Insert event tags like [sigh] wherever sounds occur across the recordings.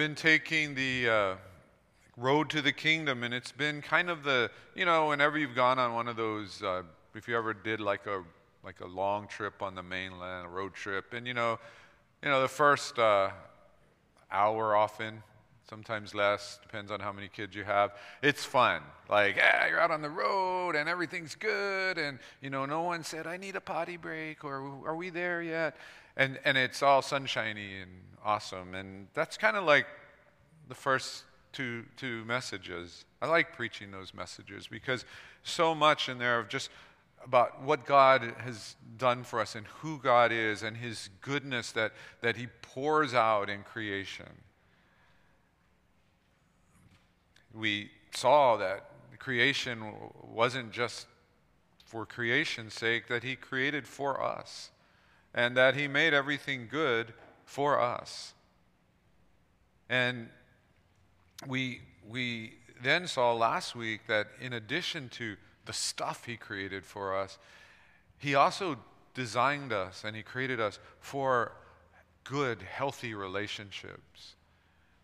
been taking the uh, road to the kingdom, and it's been kind of the, you know, whenever you've gone on one of those, uh, if you ever did like a like a long trip on the mainland, a road trip, and you know, you know, the first uh, hour often, sometimes less, depends on how many kids you have. It's fun. Like, yeah, you're out on the road and everything's good, and you know, no one said I need a potty break or are we there yet? And and it's all sunshiny and awesome, and that's kind of like the first two two messages. I like preaching those messages because so much in there of just about what God has done for us and who God is and his goodness that, that he pours out in creation. We saw that creation wasn't just for creation's sake, that he created for us and that he made everything good for us. And we, we then saw last week that in addition to the stuff He created for us, He also designed us and He created us for good, healthy relationships.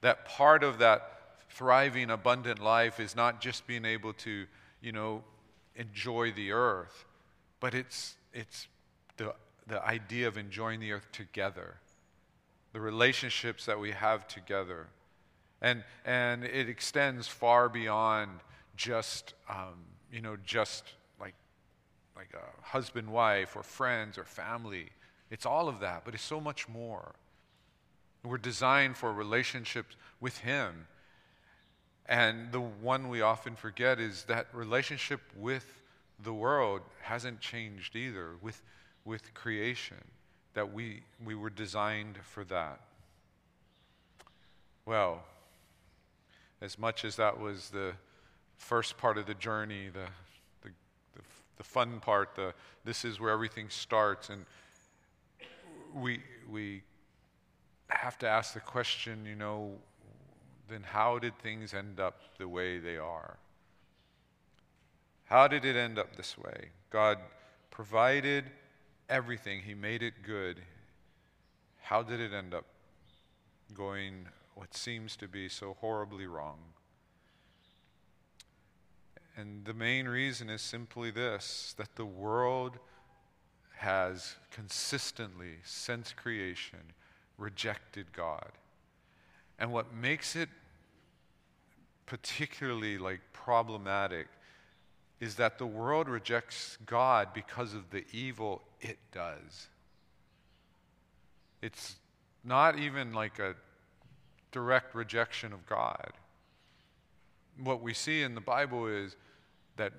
That part of that thriving, abundant life is not just being able to, you know, enjoy the earth, but it's, it's the, the idea of enjoying the earth together, the relationships that we have together. And, and it extends far beyond just um, you know, just like, like a husband, wife, or friends, or family. It's all of that, but it's so much more. We're designed for relationships with Him. And the one we often forget is that relationship with the world hasn't changed either, with, with creation, that we, we were designed for that. Well, as much as that was the first part of the journey, the, the, the, the fun part, the, this is where everything starts. And we, we have to ask the question, you know, then how did things end up the way they are? How did it end up this way? God provided everything, He made it good. How did it end up going what seems to be so horribly wrong? And the main reason is simply this that the world has consistently, since creation, rejected God. And what makes it particularly like problematic is that the world rejects God because of the evil it does. It's not even like a direct rejection of God. What we see in the Bible is that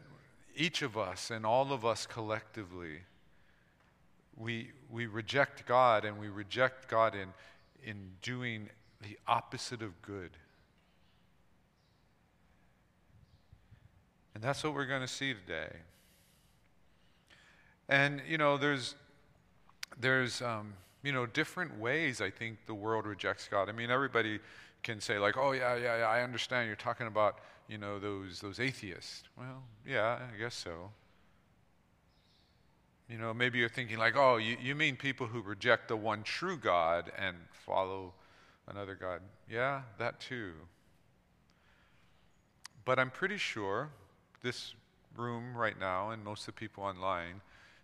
each of us and all of us collectively, we, we reject God and we reject God in, in doing the opposite of good. And that's what we're going to see today. And, you know, there's, there's um, you know, different ways I think the world rejects God. I mean, everybody can say, like, oh, yeah, yeah, yeah, I understand you're talking about you know, those, those atheists. Well, yeah, I guess so. You know, maybe you're thinking, like, oh, you, you mean people who reject the one true God and follow another God. Yeah, that too. But I'm pretty sure this room right now and most of the people online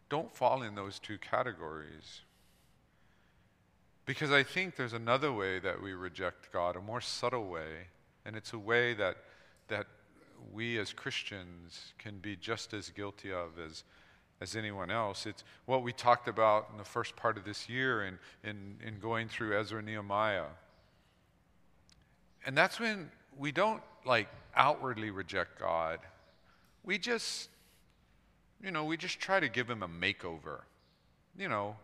don't fall in those two categories. Because I think there's another way that we reject God, a more subtle way, and it's a way that that we as Christians can be just as guilty of as, as anyone else. It's what we talked about in the first part of this year in, in, in going through Ezra Nehemiah. And that's when we don't like outwardly reject God. We just, you know, we just try to give him a makeover. You know,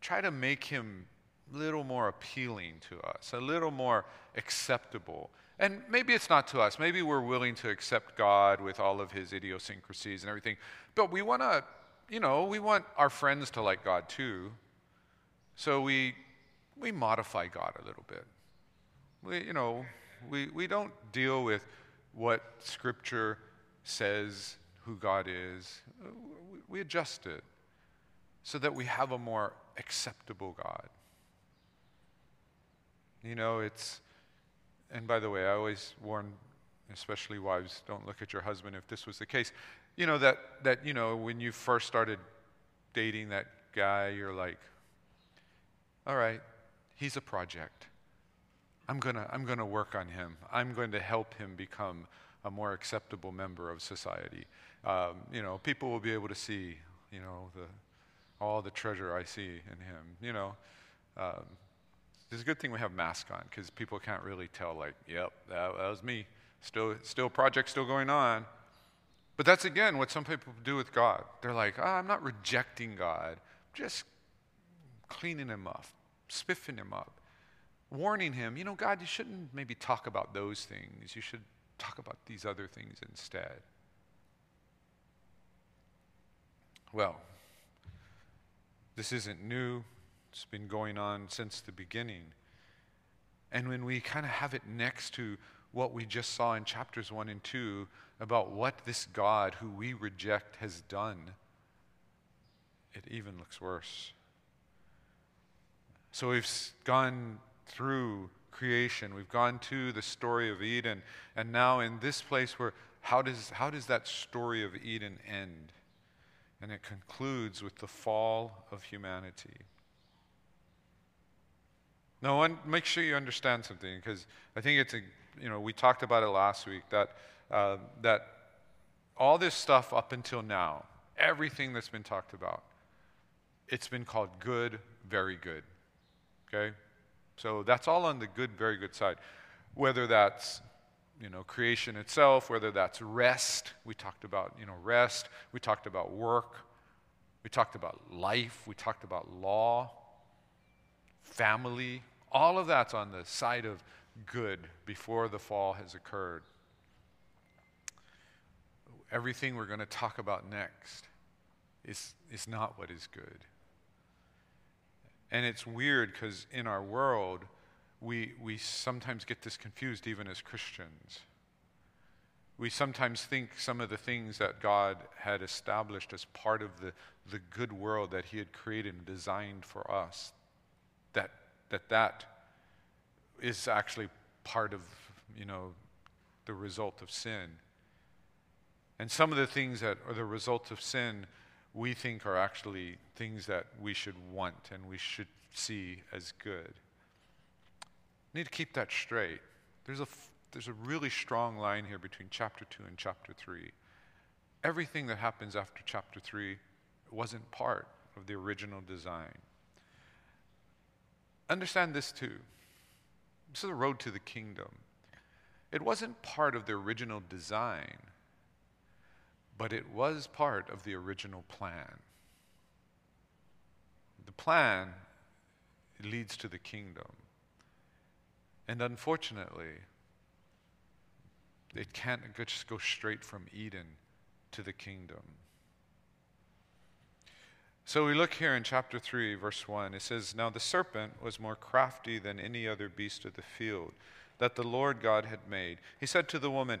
try to make him a little more appealing to us, a little more acceptable. And maybe it's not to us. Maybe we're willing to accept God with all of his idiosyncrasies and everything. But we want to, you know, we want our friends to like God too. So we, we modify God a little bit. We, you know, we, we don't deal with what Scripture says who God is. We adjust it so that we have a more acceptable God. You know, it's and by the way, I always warn, especially wives, don't look at your husband if this was the case. You know, that, that, you know, when you first started dating that guy, you're like, all right, he's a project. I'm going to I'm going to work on him. I'm going to help him become a more acceptable member of society. Um, you know, people will be able to see, you know, the, all the treasure I see in him. You know, um, it's a good thing we have masks on because people can't really tell, like, yep, that, that was me. Still, still project still going on. But that's again what some people do with God. They're like, oh, I'm not rejecting God, just cleaning him up, spiffing him up warning him, you know, God, you shouldn't maybe talk about those things. You should talk about these other things instead. Well, this isn't new. It's been going on since the beginning. And when we kind of have it next to what we just saw in chapters 1 and 2 about what this God who we reject has done, it even looks worse. So we've gone through creation. We've gone to the story of Eden, and now in this place where how does, how does that story of Eden end? And it concludes with the fall of humanity. Now, one, make sure you understand something because I think it's a, you know, we talked about it last week that, uh, that all this stuff up until now, everything that's been talked about, it's been called good, very good. Okay? So that's all on the good, very good side. Whether that's you know, creation itself, whether that's rest. We talked about, you know, rest. We talked about work. We talked about life. We talked about law, family. All of that's on the side of good before the fall has occurred. Everything we're going to talk about next is, is not what is good. And it's weird because in our world, we, we sometimes get this confused even as Christians. We sometimes think some of the things that God had established as part of the, the good world that He had created and designed for us, that that, that is actually part of, you know, the result of sin. And some of the things that are the result of sin we think are actually things that we should want and we should see as good. We need to keep that straight. There's a, there's a really strong line here between chapter 2 and chapter 3. Everything that happens after chapter 3 wasn't part of the original design. Understand this too. This is the road to the kingdom. It wasn't part of the original design but it was part of the original plan. The plan leads to the kingdom. And unfortunately, it can't just go straight from Eden to the kingdom. So we look here in chapter 3, verse 1. It says, Now the serpent was more crafty than any other beast of the field that the Lord God had made. He said to the woman,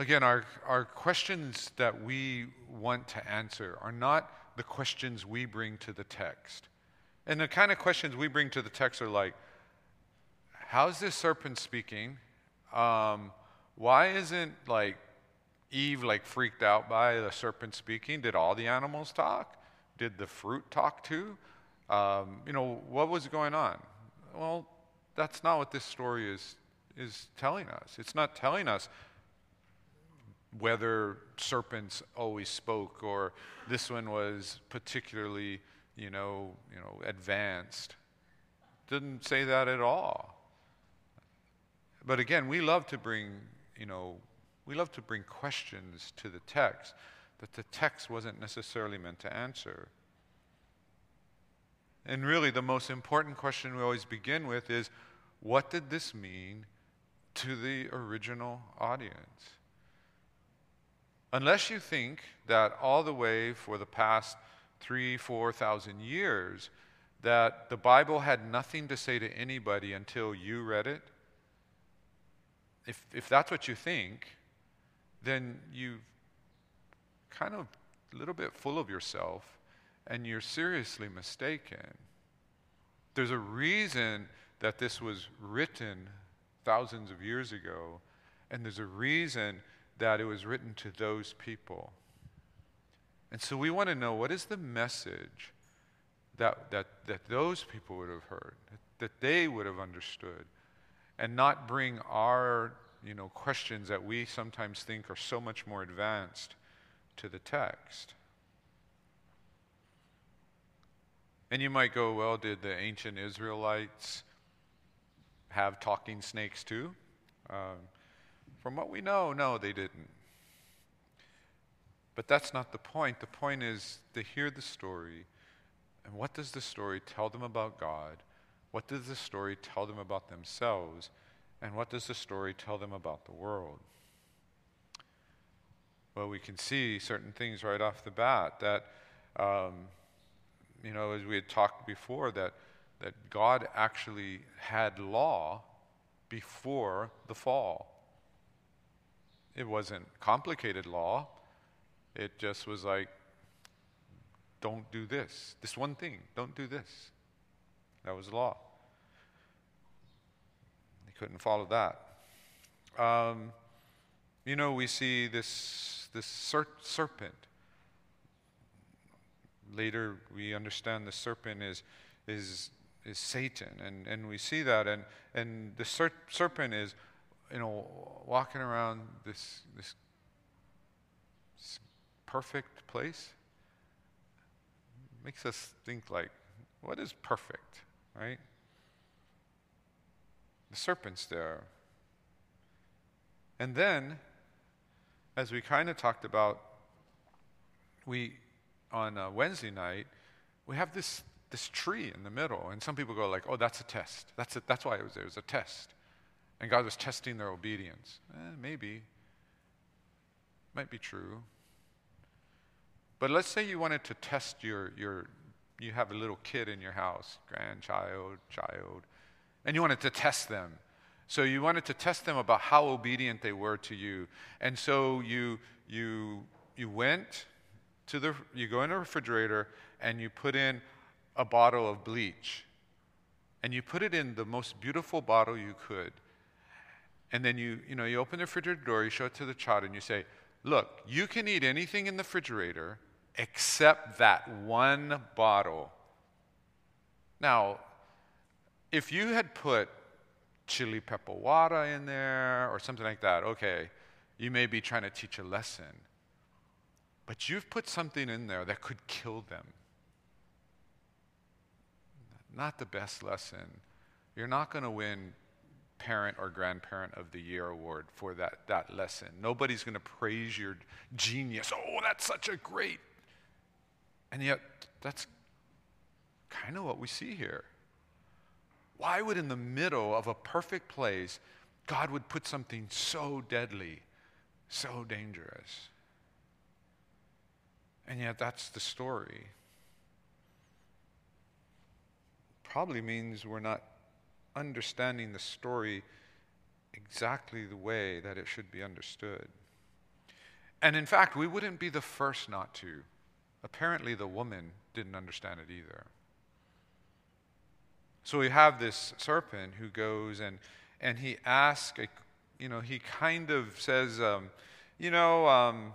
Again, our, our questions that we want to answer are not the questions we bring to the text. And the kind of questions we bring to the text are like, how's this serpent speaking? Um, why isn't like Eve like freaked out by the serpent speaking? Did all the animals talk? Did the fruit talk too? Um, you know, what was going on? Well, that's not what this story is, is telling us. It's not telling us whether serpents always spoke or this one was particularly, you know, you know, advanced. Didn't say that at all. But again, we love to bring, you know, we love to bring questions to the text that the text wasn't necessarily meant to answer. And really, the most important question we always begin with is what did this mean to the original audience? Unless you think that all the way for the past three, four thousand years, that the Bible had nothing to say to anybody until you read it, if, if that's what you think, then you're kind of a little bit full of yourself and you're seriously mistaken. There's a reason that this was written thousands of years ago, and there's a reason that it was written to those people. And so we want to know what is the message that, that, that those people would have heard, that they would have understood, and not bring our you know, questions that we sometimes think are so much more advanced to the text. And you might go, well, did the ancient Israelites have talking snakes too? Um, from what we know, no, they didn't. But that's not the point. The point is they hear the story, and what does the story tell them about God? What does the story tell them about themselves? And what does the story tell them about the world? Well, we can see certain things right off the bat that, um, you know, as we had talked before, that, that God actually had law before the fall. It wasn't complicated law. It just was like, don't do this. This one thing, don't do this. That was law. They couldn't follow that. Um, you know, we see this, this ser- serpent. Later, we understand the serpent is, is, is Satan, and, and we see that. And, and the ser- serpent is you know, walking around this, this, perfect place makes us think like, what is perfect, right? The serpent's there. And then, as we kind of talked about, we on uh, Wednesday night, we have this this tree in the middle, and some people go like, "Oh, that's a test. That's a, that's why it was there. It was a test." And God was testing their obedience. Eh, maybe. Might be true. But let's say you wanted to test your, your, you have a little kid in your house, grandchild, child, and you wanted to test them. So you wanted to test them about how obedient they were to you. And so you, you, you went to the, you go in the refrigerator and you put in a bottle of bleach. And you put it in the most beautiful bottle you could. And then you, you know, you open the refrigerator door, you show it to the child, and you say, Look, you can eat anything in the refrigerator except that one bottle. Now, if you had put chili pepper water in there or something like that, okay, you may be trying to teach a lesson. But you've put something in there that could kill them. Not the best lesson. You're not going to win parent or grandparent of the year award for that, that lesson. Nobody's going to praise your genius. Oh, that's such a great. And yet, that's kind of what we see here. Why would, in the middle of a perfect place, God would put something so deadly, so dangerous? And yet, that's the story. Probably means we're not understanding the story exactly the way that it should be understood. And in fact, we wouldn't be the first not to. Apparently, the woman didn't understand it either. So we have this serpent who goes and, and he asks, you know, he kind of says, um, you know, um,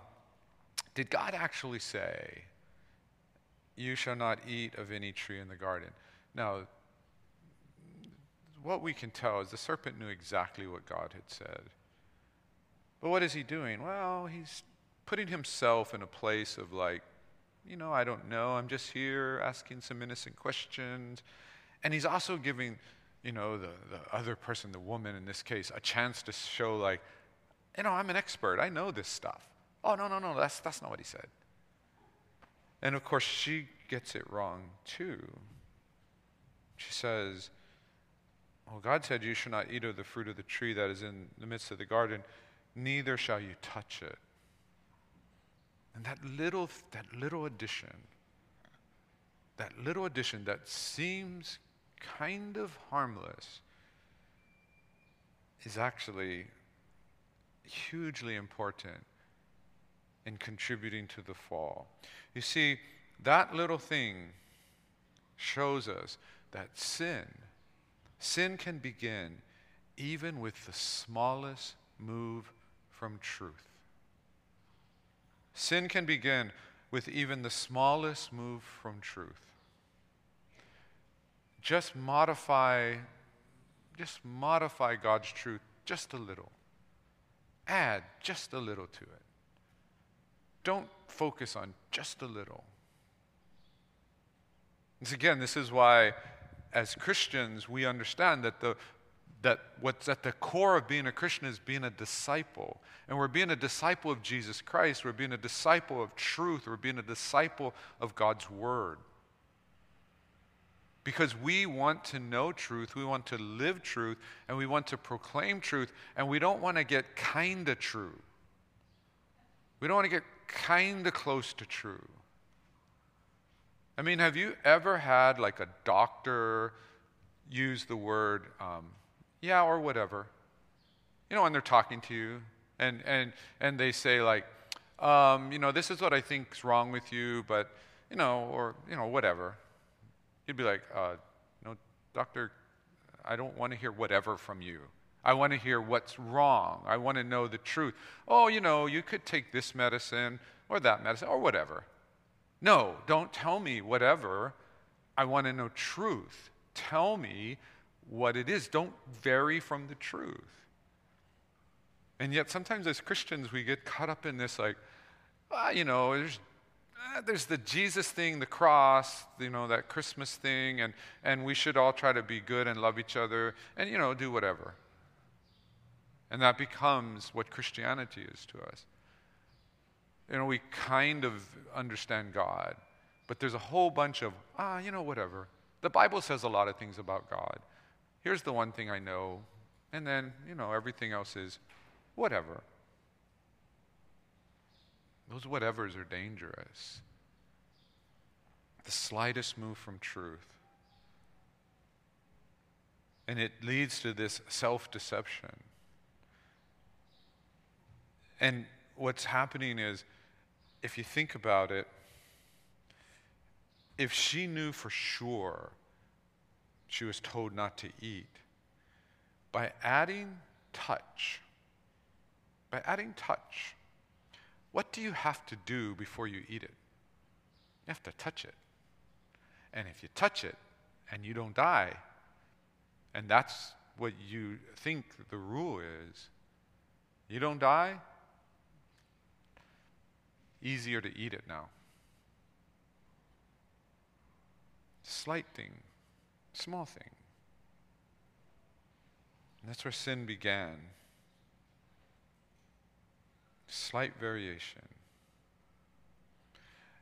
did God actually say, you shall not eat of any tree in the garden? Now, what we can tell is the serpent knew exactly what God had said. But what is he doing? Well, he's putting himself in a place of like, you know, I don't know. I'm just here asking some innocent questions. And he's also giving, you know, the, the other person, the woman in this case, a chance to show, like, you know, I'm an expert. I know this stuff. Oh, no, no, no, that's, that's not what he said. And of course, she gets it wrong too. She says, Well, God said, You shall not eat of the fruit of the tree that is in the midst of the garden, neither shall you touch it. And that little, that little addition, that little addition that seems kind of harmless, is actually hugely important in contributing to the fall. You see, that little thing shows us that sin, sin can begin even with the smallest move from truth. Sin can begin with even the smallest move from truth. Just modify, just modify God's truth just a little. Add just a little to it. Don't focus on just a little. And again, this is why, as Christians, we understand that the that what's at the core of being a Christian is being a disciple. And we're being a disciple of Jesus Christ. We're being a disciple of truth. We're being a disciple of God's Word. Because we want to know truth, we want to live truth, and we want to proclaim truth, and we don't want to get kind of true. We don't want to get kind of close to true. I mean, have you ever had like a doctor use the word, um, yeah, or whatever? You know, when they're talking to you and, and, and they say, like, um, you know, this is what I think's wrong with you, but, you know, or, you know, whatever. You'd be like, uh, no, doctor, I don't want to hear whatever from you. I want to hear what's wrong. I want to know the truth. Oh, you know, you could take this medicine or that medicine or whatever. No, don't tell me whatever. I want to know truth. Tell me what it is. Don't vary from the truth. And yet, sometimes as Christians, we get caught up in this, like, ah, you know, there's, ah, there's the Jesus thing, the cross, you know, that Christmas thing, and, and we should all try to be good and love each other and, you know, do whatever. And that becomes what Christianity is to us. You know, we kind of understand God, but there's a whole bunch of, ah, you know, whatever. The Bible says a lot of things about God. Here's the one thing I know, and then, you know, everything else is whatever. Those whatevers are dangerous. The slightest move from truth. And it leads to this self deception. And what's happening is, if you think about it, if she knew for sure she was told not to eat, by adding touch, by adding touch, what do you have to do before you eat it? You have to touch it. And if you touch it and you don't die, and that's what you think the rule is, you don't die, easier to eat it now. Slight thing, small thing. And that's where sin began. Slight variation.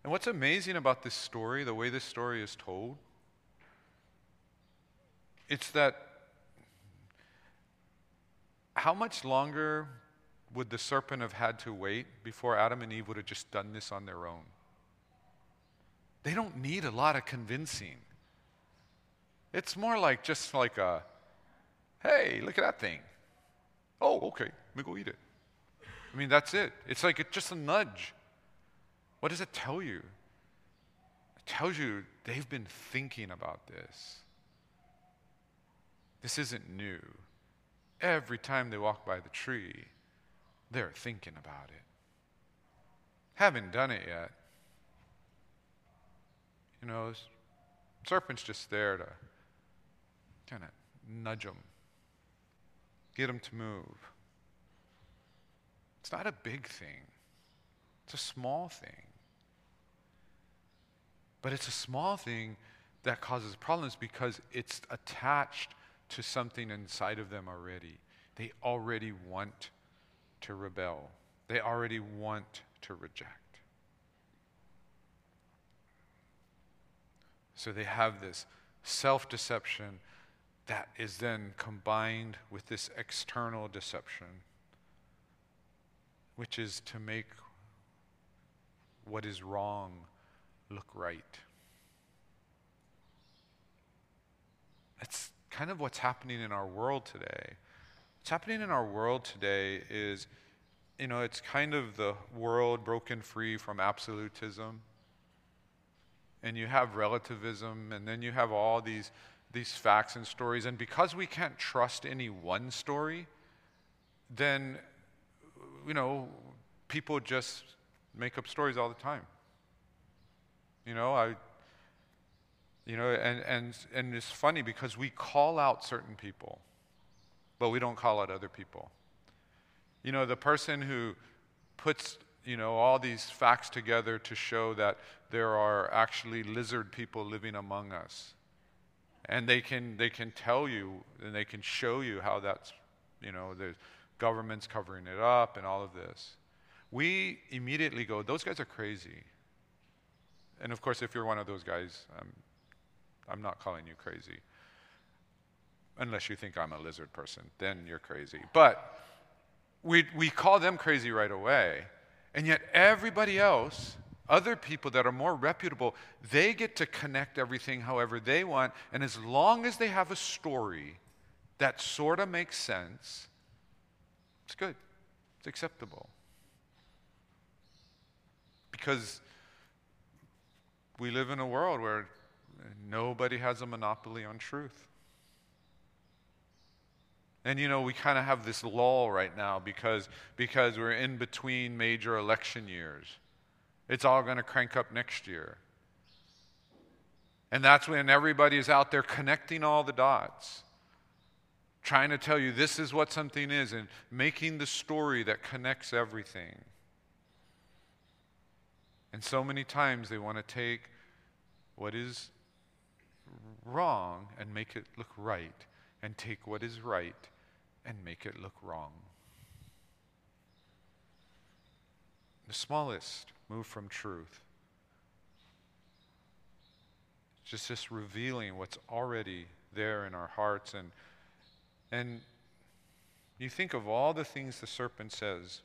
And what's amazing about this story, the way this story is told, it's that how much longer would the serpent have had to wait before Adam and Eve would have just done this on their own? They don't need a lot of convincing. It's more like just like a, hey, look at that thing. Oh, okay, let me go eat it. I mean, that's it. It's like it's just a nudge. What does it tell you? It tells you they've been thinking about this. This isn't new. Every time they walk by the tree, they're thinking about it. Haven't done it yet. You know, serpent's just there to kind of nudge them, get them to move. It's not a big thing, it's a small thing. But it's a small thing that causes problems because it's attached to something inside of them already. They already want to rebel, they already want to reject. So they have this self deception that is then combined with this external deception, which is to make what is wrong look right. That's kind of what's happening in our world today. What's happening in our world today is, you know, it's kind of the world broken free from absolutism. And you have relativism, and then you have all these, these facts and stories. And because we can't trust any one story, then, you know, people just make up stories all the time. You know, I, you know, and, and, and it's funny because we call out certain people, but we don't call out other people. You know, the person who puts, you know, all these facts together to show that there are actually lizard people living among us. And they can, they can tell you and they can show you how that's, you know, the government's covering it up and all of this. We immediately go, those guys are crazy. And of course, if you're one of those guys, I'm, I'm not calling you crazy. Unless you think I'm a lizard person, then you're crazy. But we, we call them crazy right away. And yet, everybody else, other people that are more reputable, they get to connect everything however they want. And as long as they have a story that sort of makes sense, it's good, it's acceptable. Because we live in a world where nobody has a monopoly on truth. And you know, we kind of have this lull right now because, because we're in between major election years. It's all going to crank up next year. And that's when everybody is out there connecting all the dots, trying to tell you this is what something is, and making the story that connects everything. And so many times they want to take what is wrong and make it look right, and take what is right and make it look wrong. The smallest move from truth. Just just revealing what's already there in our hearts and and you think of all the things the serpent says,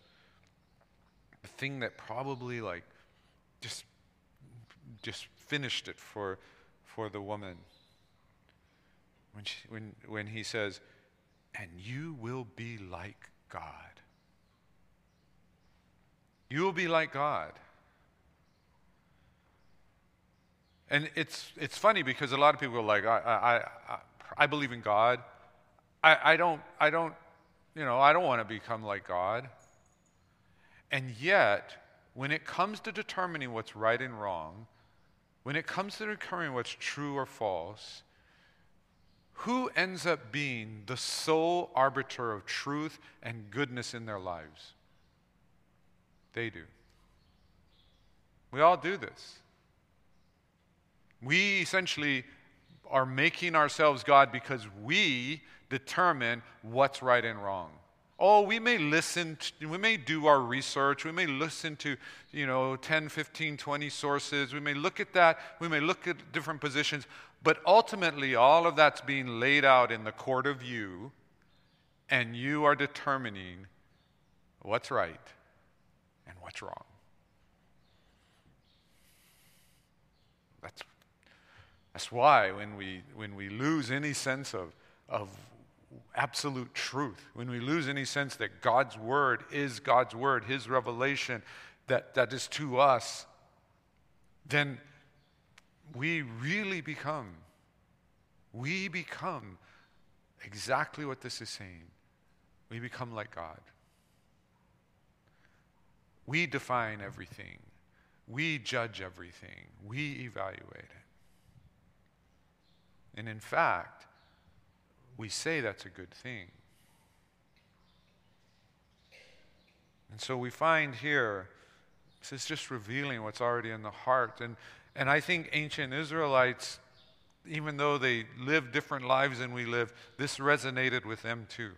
the thing that probably like just just finished it for, for the woman. When, she, when, when he says, and you will be like God. You will be like God. And it's, it's funny because a lot of people are like, I, I, I, I believe in God. I, I, don't, I don't, you know, I don't want to become like God. And yet, when it comes to determining what's right and wrong, when it comes to determining what's true or false, who ends up being the sole arbiter of truth and goodness in their lives? They do. We all do this. We essentially are making ourselves God because we determine what's right and wrong. Oh, we may listen, to, we may do our research, we may listen to, you know, 10, 15, 20 sources, we may look at that, we may look at different positions, but ultimately all of that's being laid out in the court of you, and you are determining what's right and what's wrong. That's, that's why when we, when we lose any sense of, of absolute truth, when we lose any sense that God's word is God's word, his revelation that, that is to us, then we really become, we become exactly what this is saying. We become like God. We define everything. We judge everything. We evaluate it. And in fact, we say that's a good thing. And so we find here, this is just revealing what's already in the heart. And, and I think ancient Israelites, even though they lived different lives than we live, this resonated with them too.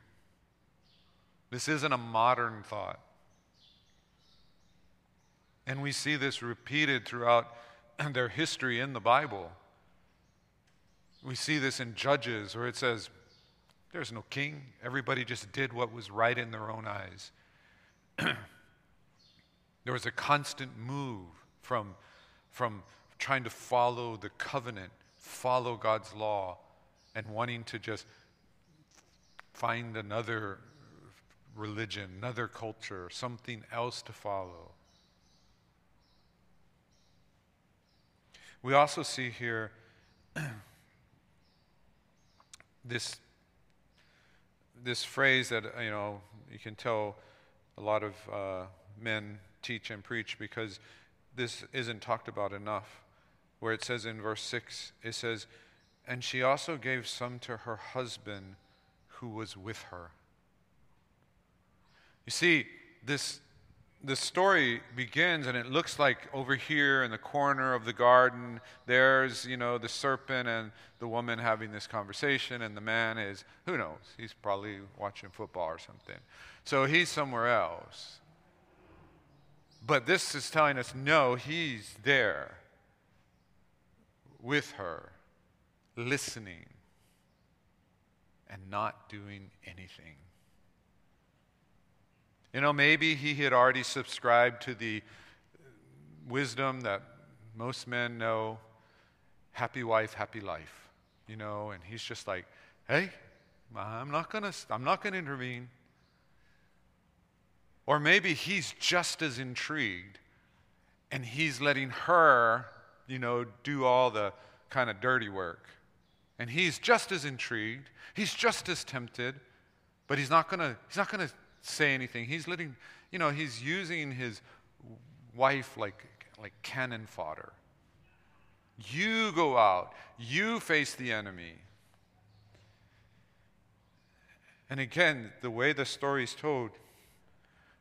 This isn't a modern thought. And we see this repeated throughout [clears throat] their history in the Bible. We see this in Judges where it says, There's no king. Everybody just did what was right in their own eyes. [clears throat] there was a constant move from, from trying to follow the covenant, follow God's law, and wanting to just find another religion, another culture, something else to follow. We also see here [clears throat] this, this phrase that, you know, you can tell a lot of uh, men teach and preach because this isn't talked about enough. Where it says in verse 6, it says, And she also gave some to her husband who was with her. You see, this, the story begins and it looks like over here in the corner of the garden there's you know the serpent and the woman having this conversation and the man is who knows he's probably watching football or something. So he's somewhere else. But this is telling us no he's there with her listening and not doing anything you know, maybe he had already subscribed to the wisdom that most men know happy wife, happy life. You know, and he's just like, hey, I'm not going to I'm not going to intervene. Or maybe he's just as intrigued and he's letting her, you know, do all the kind of dirty work. And he's just as intrigued, he's just as tempted, but he's not going to he's not going to say anything. He's letting, you know, he's using his wife like, like cannon fodder. You go out, you face the enemy. And again, the way the story is told,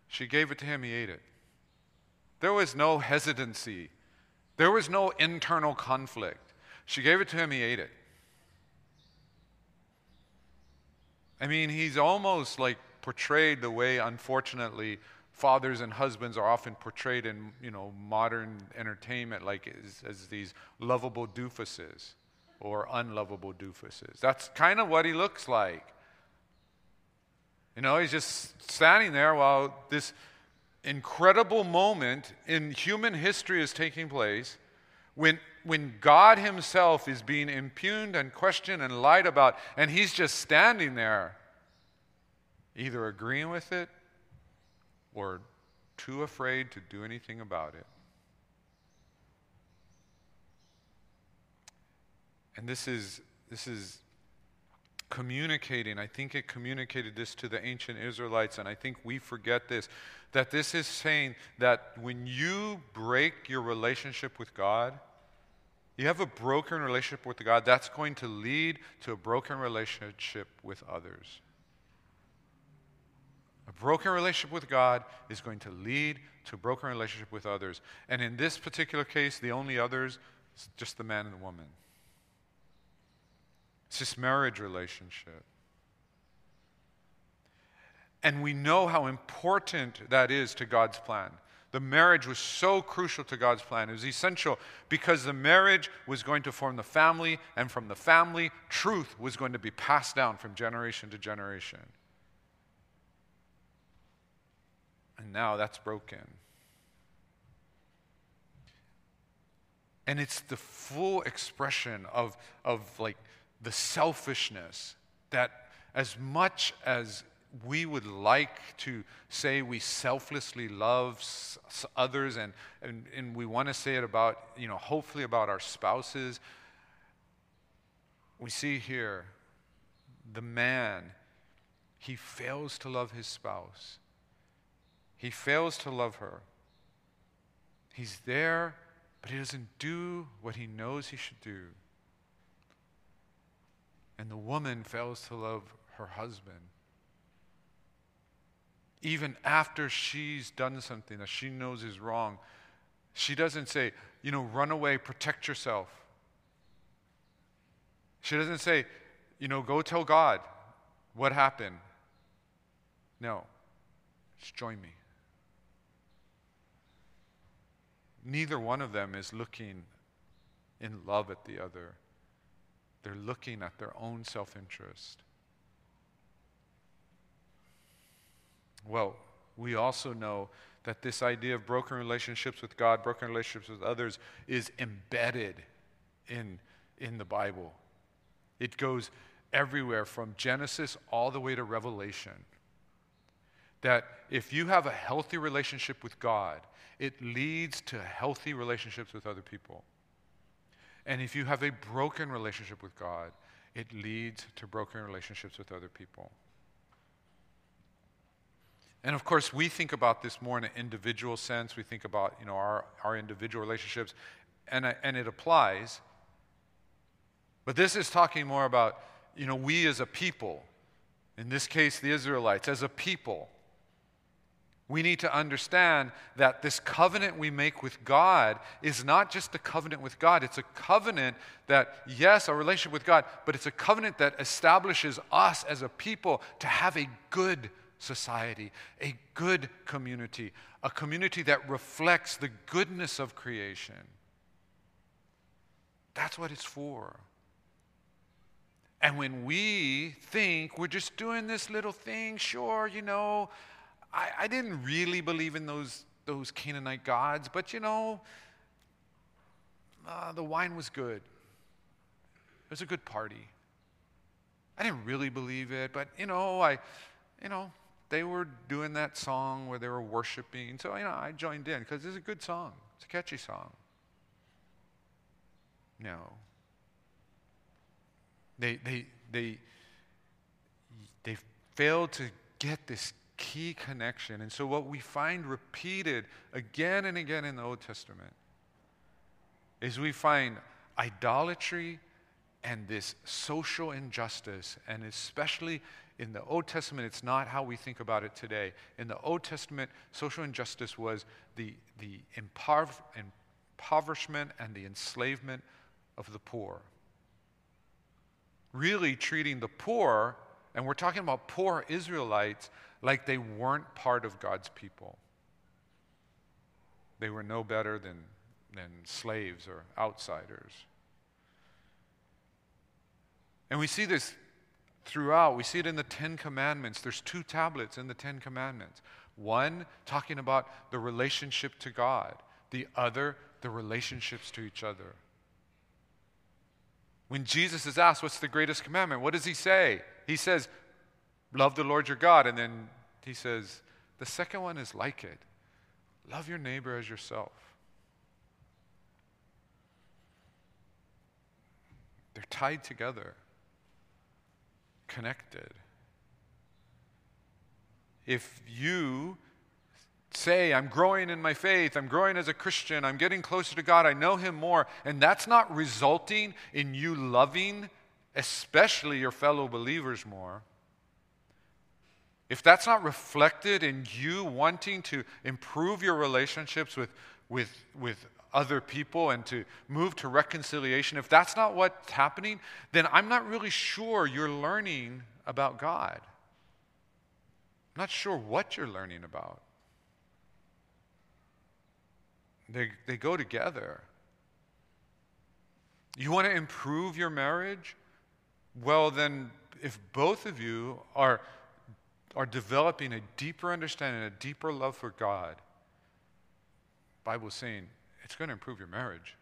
she gave it to him, he ate it. There was no hesitancy, there was no internal conflict. She gave it to him, he ate it. I mean, he's almost like portrayed the way, unfortunately, fathers and husbands are often portrayed in you know modern entertainment like as, as these lovable doofuses or unlovable doofuses. That's kind of what he looks like. You know, he's just standing there while this incredible moment in human history is taking place when, when God Himself is being impugned and questioned and lied about, and He's just standing there either agreeing with it or too afraid to do anything about it. And this is, this is communicating. I think it communicated this to the ancient Israelites, and I think we forget this that this is saying that when you break your relationship with God, you have a broken relationship with God, that's going to lead to a broken relationship with others. A broken relationship with God is going to lead to a broken relationship with others. And in this particular case, the only others is just the man and the woman. It's this marriage relationship. And we know how important that is to God's plan. The marriage was so crucial to God's plan. It was essential because the marriage was going to form the family, and from the family, truth was going to be passed down from generation to generation. And now that's broken. And it's the full expression of, of like the selfishness that as much as we would like to say we selflessly love others and, and, and we want to say it about, you know, hopefully about our spouses, we see here the man, he fails to love his spouse. He fails to love her. He's there, but he doesn't do what he knows he should do. And the woman fails to love her husband. even after she's done something that she knows is wrong, she doesn't say, you know, run away, protect yourself. She doesn't say, you know, go tell God what happened. No, just join me. Neither one of them is looking in love at the other, they're looking at their own self interest. Well, we also know that this idea of broken relationships with God, broken relationships with others, is embedded in, in the Bible. It goes everywhere from Genesis all the way to Revelation. That if you have a healthy relationship with God, it leads to healthy relationships with other people. And if you have a broken relationship with God, it leads to broken relationships with other people. And of course, we think about this more in an individual sense. We think about you know, our, our individual relationships, and, and it applies. But this is talking more about you know, we as a people, in this case, the Israelites, as a people. We need to understand that this covenant we make with God is not just a covenant with God. It's a covenant that, yes, a relationship with God, but it's a covenant that establishes us as a people to have a good society, a good community, a community that reflects the goodness of creation. That's what it's for. And when we think we're just doing this little thing, sure, you know, I, I didn't really believe in those, those Canaanite gods, but you know, uh, the wine was good. It was a good party. I didn't really believe it, but you know, I, you know, they were doing that song where they were worshiping. So, you know, I joined in because it's a good song. It's a catchy song. No. They, they, they, they failed to get this key connection. And so, what we find repeated again and again in the Old Testament is we find idolatry and this social injustice, and especially in the Old Testament, it's not how we think about it today. In the Old Testament, social injustice was the, the impoverishment and the enslavement of the poor. Really treating the poor, and we're talking about poor Israelites, like they weren't part of God's people. They were no better than, than slaves or outsiders. And we see this throughout. We see it in the Ten Commandments. There's two tablets in the Ten Commandments one talking about the relationship to God, the other, the relationships to each other. When Jesus is asked, What's the greatest commandment? What does he say? He says, Love the Lord your God. And then he says, The second one is like it love your neighbor as yourself. They're tied together connected. If you say, I'm growing in my faith, I'm growing as a Christian, I'm getting closer to God, I know Him more, and that's not resulting in you loving, especially your fellow believers, more, if that's not reflected in you wanting to improve your relationships with, with, with other people and to move to reconciliation, if that's not what's happening, then I'm not really sure you're learning about God. I'm not sure what you're learning about. They, they go together. You want to improve your marriage? Well, then, if both of you are, are developing a deeper understanding, a deeper love for God, Bible is saying it's going to improve your marriage.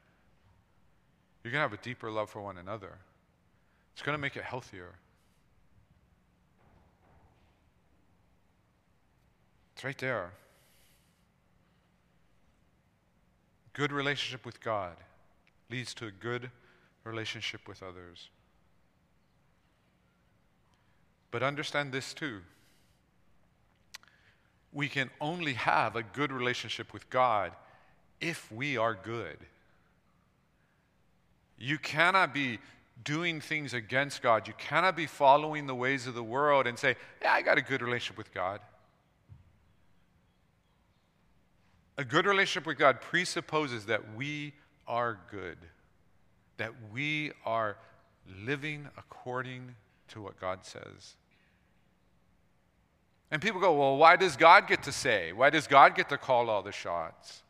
You're going to have a deeper love for one another. It's going to make it healthier. It's right there. Good relationship with God leads to a good relationship with others. But understand this too. We can only have a good relationship with God if we are good. You cannot be doing things against God. You cannot be following the ways of the world and say, Yeah, I got a good relationship with God. A good relationship with God presupposes that we are good, that we are living according to what God says. And people go, well, why does God get to say? Why does God get to call all the shots?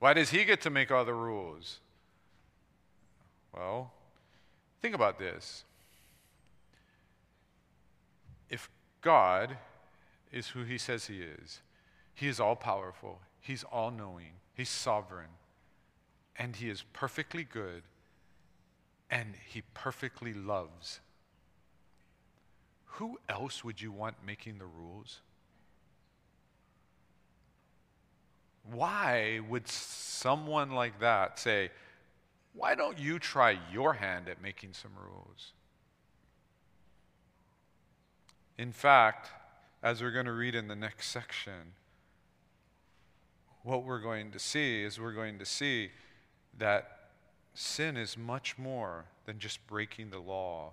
Why does He get to make all the rules? Well, think about this. If God is who He says He is, He is all powerful, He's all knowing, He's sovereign, and He is perfectly good, and He perfectly loves. Who else would you want making the rules? Why would someone like that say, Why don't you try your hand at making some rules? In fact, as we're going to read in the next section, what we're going to see is we're going to see that sin is much more than just breaking the law.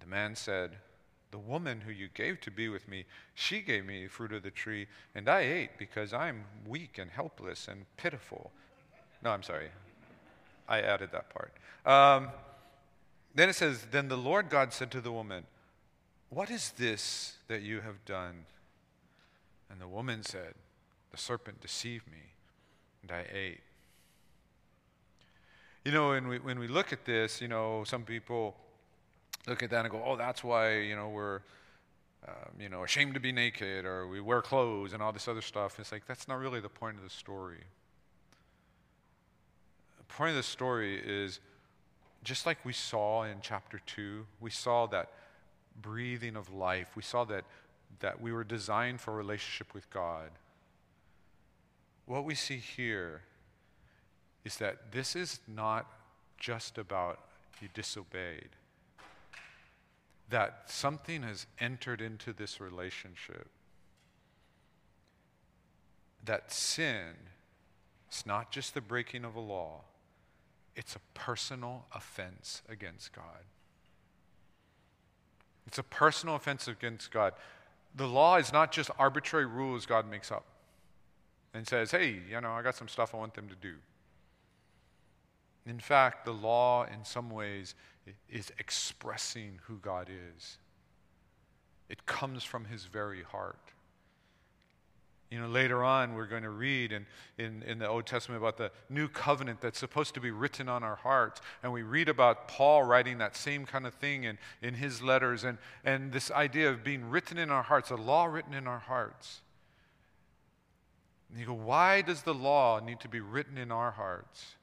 The man said, The woman who you gave to be with me, she gave me fruit of the tree, and I ate because I'm weak and helpless and pitiful. No, I'm sorry. I added that part. Um, then it says, Then the Lord God said to the woman, What is this that you have done? And the woman said, The serpent deceived me, and I ate. You know, when we, when we look at this, you know, some people look at that and go, oh, that's why, you know, we're, um, you know, ashamed to be naked or we wear clothes and all this other stuff. It's like, that's not really the point of the story. The point of the story is just like we saw in chapter 2, we saw that breathing of life. We saw that, that we were designed for a relationship with God. What we see here is that this is not just about you disobeyed that something has entered into this relationship. That sin is not just the breaking of a law, it's a personal offense against God. It's a personal offense against God. The law is not just arbitrary rules God makes up and says, hey, you know, I got some stuff I want them to do. In fact, the law, in some ways, is expressing who God is. It comes from his very heart. You know, later on, we're going to read in, in, in, the Old Testament about the new covenant that's supposed to be written on our hearts. And we read about Paul writing that same kind of thing in, in his letters and, and this idea of being written in our hearts, a law written in our hearts. And you go, why does the law need to be written in our hearts?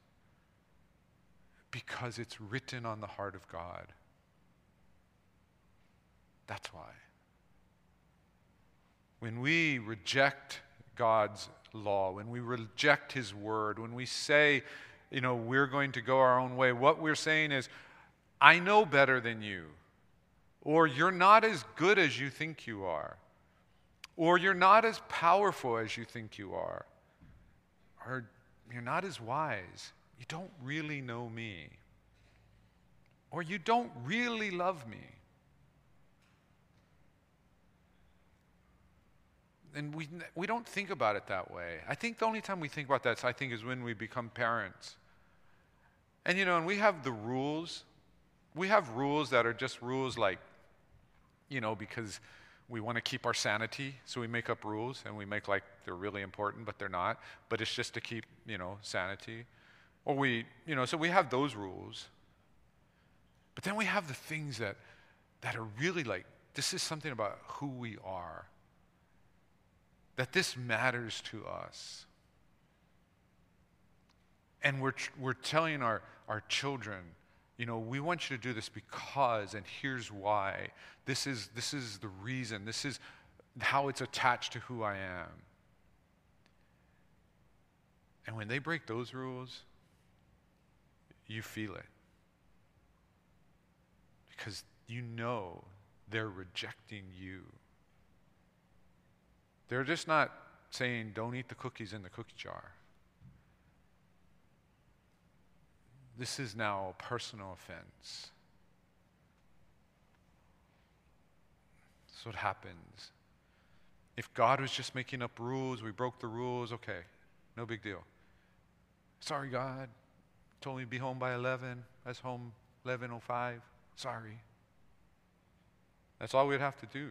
Because it's written on the heart of God. That's why. When we reject God's law, when we reject His word, when we say, you know, we're going to go our own way, what we're saying is, I know better than you. Or you're not as good as you think you are. Or you're not as powerful as you think you are. Or you're not as wise you don't really know me. Or you don't really love me. And we, we don't think about it that way. I think the only time we think about that, I think, is when we become parents. And you know, and we have the rules. We have rules that are just rules like, you know, because we want to keep our sanity, so we make up rules and we make like they're really important, but they're not. But it's just to keep, you know, sanity. Or we, you know, so we have those rules. But then we have the things that, that are really like, this is something about who we are. That this matters to us. And we're, we're telling our, our children, you know, we want you to do this because, and here's why. This is, this is the reason. This is how it's attached to who I am. And when they break those rules, you feel it. Because you know they're rejecting you. They're just not saying, don't eat the cookies in the cookie jar. This is now a personal offense. That's what happens. If God was just making up rules, we broke the rules, okay, no big deal. Sorry, God. Told me to be home by 11. I was home 11.05. Sorry. That's all we'd have to do.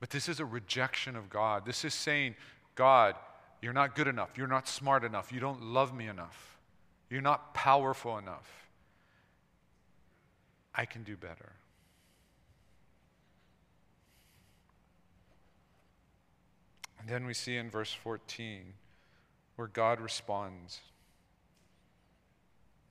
But this is a rejection of God. This is saying, God, you're not good enough. You're not smart enough. You don't love me enough. You're not powerful enough. I can do better. And then we see in verse 14 where God responds.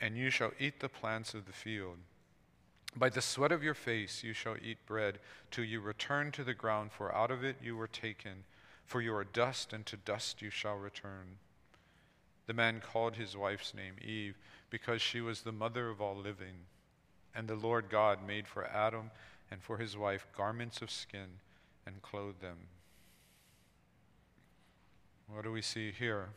and you shall eat the plants of the field. By the sweat of your face you shall eat bread, till you return to the ground, for out of it you were taken. For you are dust, and to dust you shall return. The man called his wife's name Eve, because she was the mother of all living. And the Lord God made for Adam and for his wife garments of skin and clothed them. What do we see here?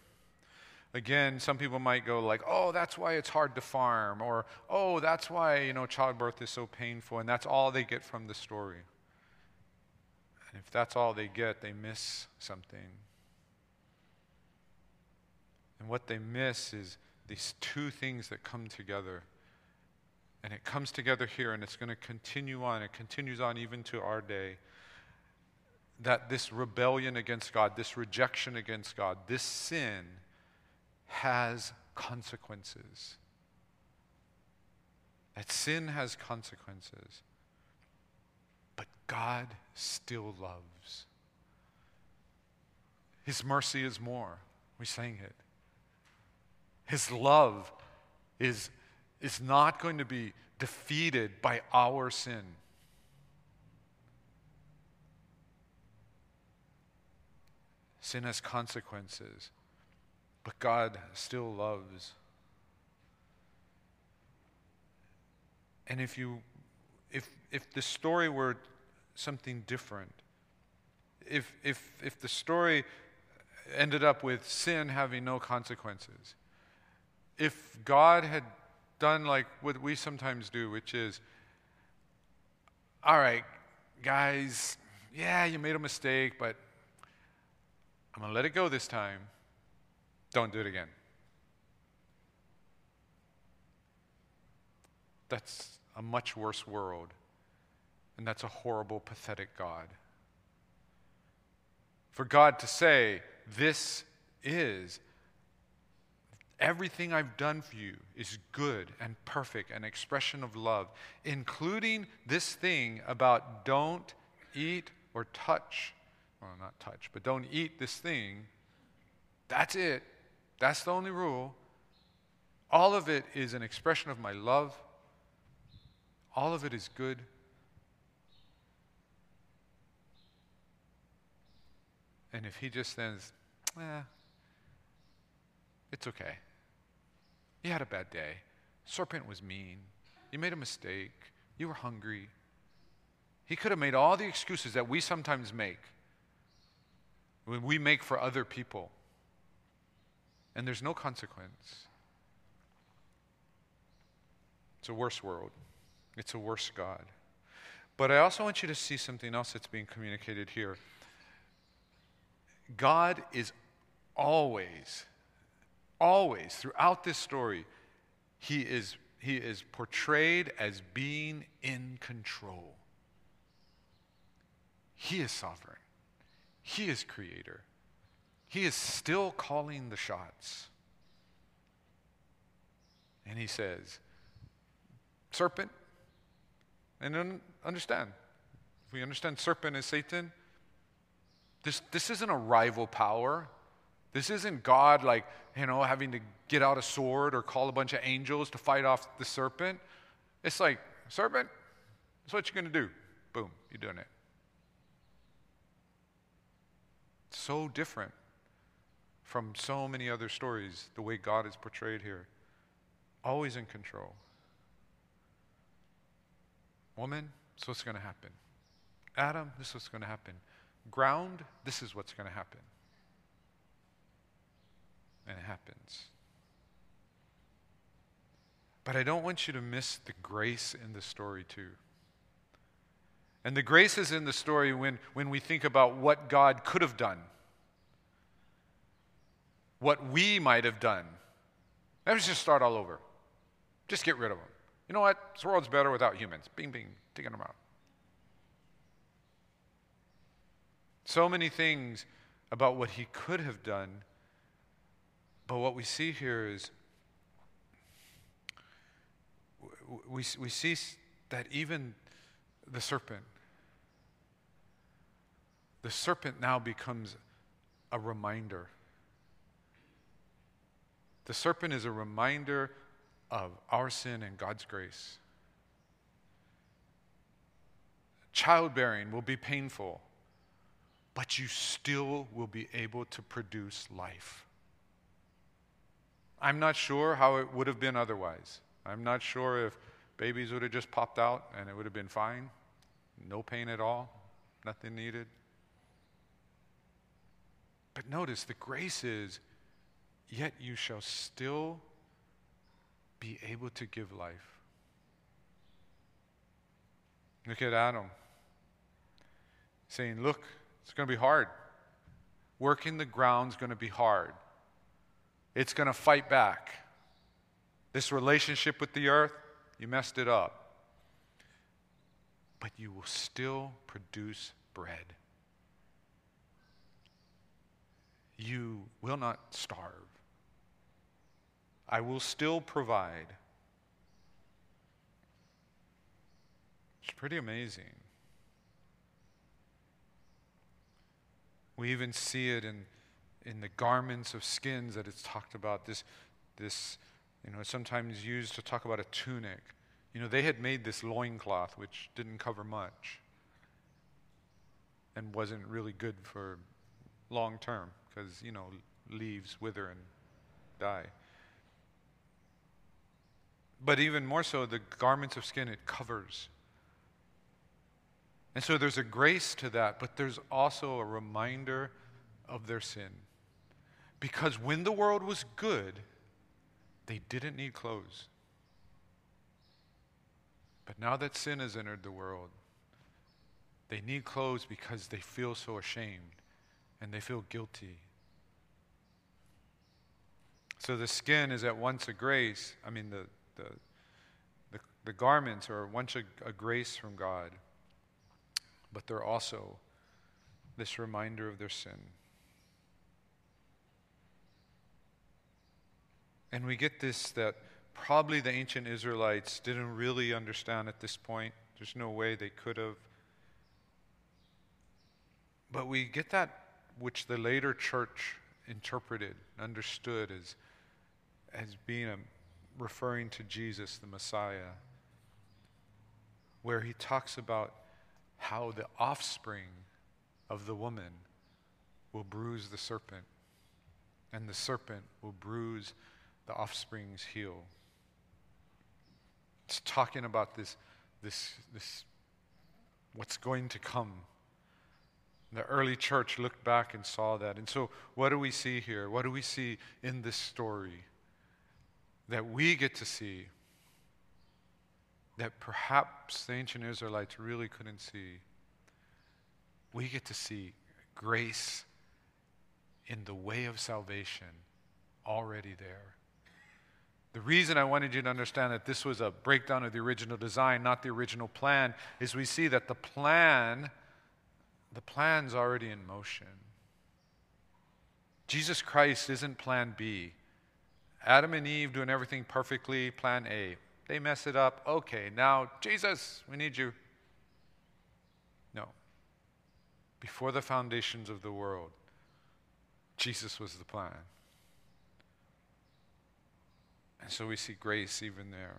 Again, some people might go like, "Oh, that's why it's hard to farm," or "Oh, that's why, you know, childbirth is so painful," and that's all they get from the story. And if that's all they get, they miss something. And what they miss is these two things that come together. And it comes together here, and it's going to continue on. It continues on even to our day. That this rebellion against God, this rejection against God, this sin, has consequences. That sin has consequences. But God still loves. His mercy is more. We sang it. His love is, is not going to be defeated by our sin. Sin has consequences. But God still loves. And if you if if the story were something different, if if if the story ended up with sin having no consequences, if God had done like what we sometimes do, which is, all right, guys, yeah, you made a mistake, but I'm to let it go this time. Don't do it again. That's a much worse world. And that's a horrible, pathetic God. For God to say, This is everything I've done for you is good and perfect, an expression of love, including this thing about don't eat or touch. Well, not touch, but don't eat this thing. That's it. That's the only rule. All of it is an expression of my love. All of it is good. And if he just says, eh, it's okay. You had a bad day. Serpent was mean. You made a mistake. You were hungry. He could have made all the excuses that we sometimes make when we make for other people and there's no consequence. It's a worse world, it's a worse God. But I also want you to see something else that's being communicated here. God is always, always, throughout this story, he is, he is portrayed as being in control. He is sovereign, He is creator. He is still calling the shots. And He says, Serpent, and understand, if we understand serpent as Satan, this, this isn't a rival power. This isn't God like, you know, having to get out a sword or call a bunch of angels to fight off the serpent. It's like, serpent, that's what you're going to do. Boom, you're doing it. So different from so many other stories, the way God is portrayed here. Always in control. Woman, this is what's going to happen. Adam, this is what's going to happen. Ground, this is what's going to happen. And it happens. But I don't want you to miss the grace in the story, too. And the grace is in the story when, when we think about what God could have done, what we might have done. Let's just start all over. Just get rid of them. You know what? This world's better without humans. Bing, bing, taking them out. So many things about what he could have done, but what we see here is we, we see that even the serpent, the serpent now becomes a reminder. The serpent is a reminder of our sin and God's grace. Childbearing will be painful, but you still will be able to produce life. I'm not sure how it would have been otherwise. I'm not sure if babies would have just popped out and it would have been fine, no pain at all, nothing needed. But notice the grace is, yet you shall still be able to give life. Look at Adam saying, Look, it's going to be hard. Working the ground's going to be hard. It's going to fight back. This relationship with the earth, you messed it up. But you will still produce bread. You will not starve. I will still provide. It's pretty amazing. We even see it in, in the garments of skins that it's talked about. This, this, you know, sometimes used to talk about a tunic. You know, they had made this loincloth, which didn't cover much and wasn't really good for long term because, you know, leaves wither and die. But even more so, the garments of skin, it covers. And so there's a grace to that, but there's also a reminder of their sin. Because when the world was good, they didn't need clothes. But now that sin has entered the world, they need clothes because they feel so ashamed and they feel guilty. So the skin is at once a grace, I mean, the, the, the, the garments are once a, a grace from God, but they're also this reminder of their sin. And we get this that probably the ancient Israelites didn't really understand at this point. There's no way they could have. But we get that which the later church interpreted, understood as, as being a referring to Jesus, the Messiah, where he talks about how the offspring of the woman will bruise the serpent, and the serpent will bruise the offspring's heel. It's talking about this, this, this, what's going to come. The early church looked back and saw that. And so, what do we see here? What do we see in this story? That we get to see that perhaps the ancient Israelites really couldn't see. We get to see grace in the way of salvation already there. The reason I wanted you to understand that this was a breakdown of the original design, not the original plan, is we see that the plan, the plan's already in motion. Jesus Christ isn't plan B. Adam and Eve doing everything perfectly, plan A. They mess it up. Okay, now, Jesus, we need you. No. Before the foundations of the world, Jesus was the plan. And so we see grace even there.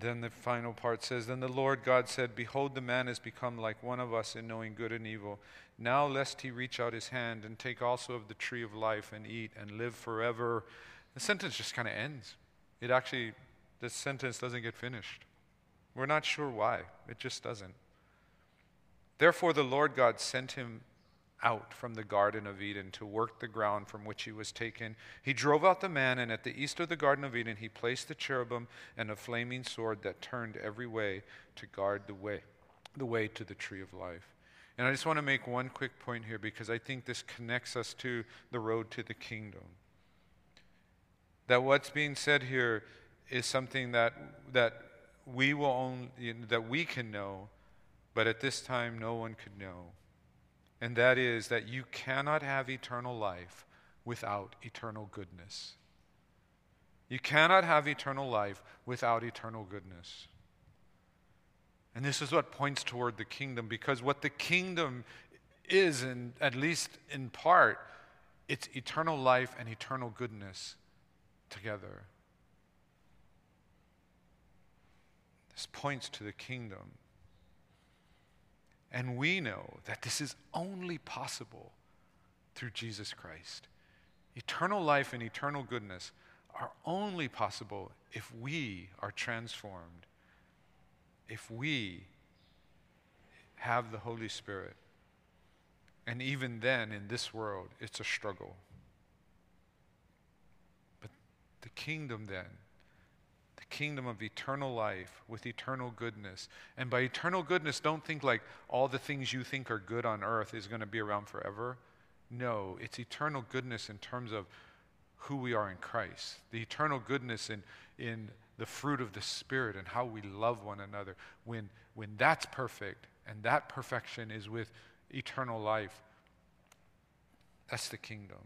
Then the final part says Then the Lord God said, Behold, the man has become like one of us in knowing good and evil. Now, lest he reach out his hand and take also of the tree of life and eat and live forever. The sentence just kind of ends. It actually, the sentence doesn't get finished. We're not sure why, it just doesn't. Therefore, the Lord God sent him out from the Garden of Eden to work the ground from which he was taken. He drove out the man, and at the east of the Garden of Eden, he placed the cherubim and a flaming sword that turned every way to guard the way, the way to the tree of life. And I just want to make one quick point here because I think this connects us to the road to the kingdom. That what's being said here is something that, that we will only, that we can know, but at this time no one could know and that is that you cannot have eternal life without eternal goodness. You cannot have eternal life without eternal goodness. And this is what points toward the kingdom, because what the kingdom is, in, at least in part, it's eternal life and eternal goodness together. This points to the kingdom. And we know that this is only possible through Jesus Christ. Eternal life and eternal goodness are only possible if we are transformed, if we have the Holy Spirit. And even then, in this world, it's a struggle. But the kingdom then kingdom of eternal life with eternal goodness. And by eternal goodness, don't think like all the things you think are good on earth is going to be around forever. No, it's eternal goodness in terms of who we are in Christ, the eternal goodness in, in the fruit of the Spirit and how we love one another. When, when that's perfect and that perfection is with eternal life, that's the kingdom.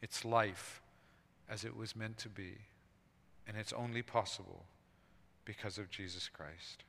It's life as it was meant to be. And it's only possible because of Jesus Christ.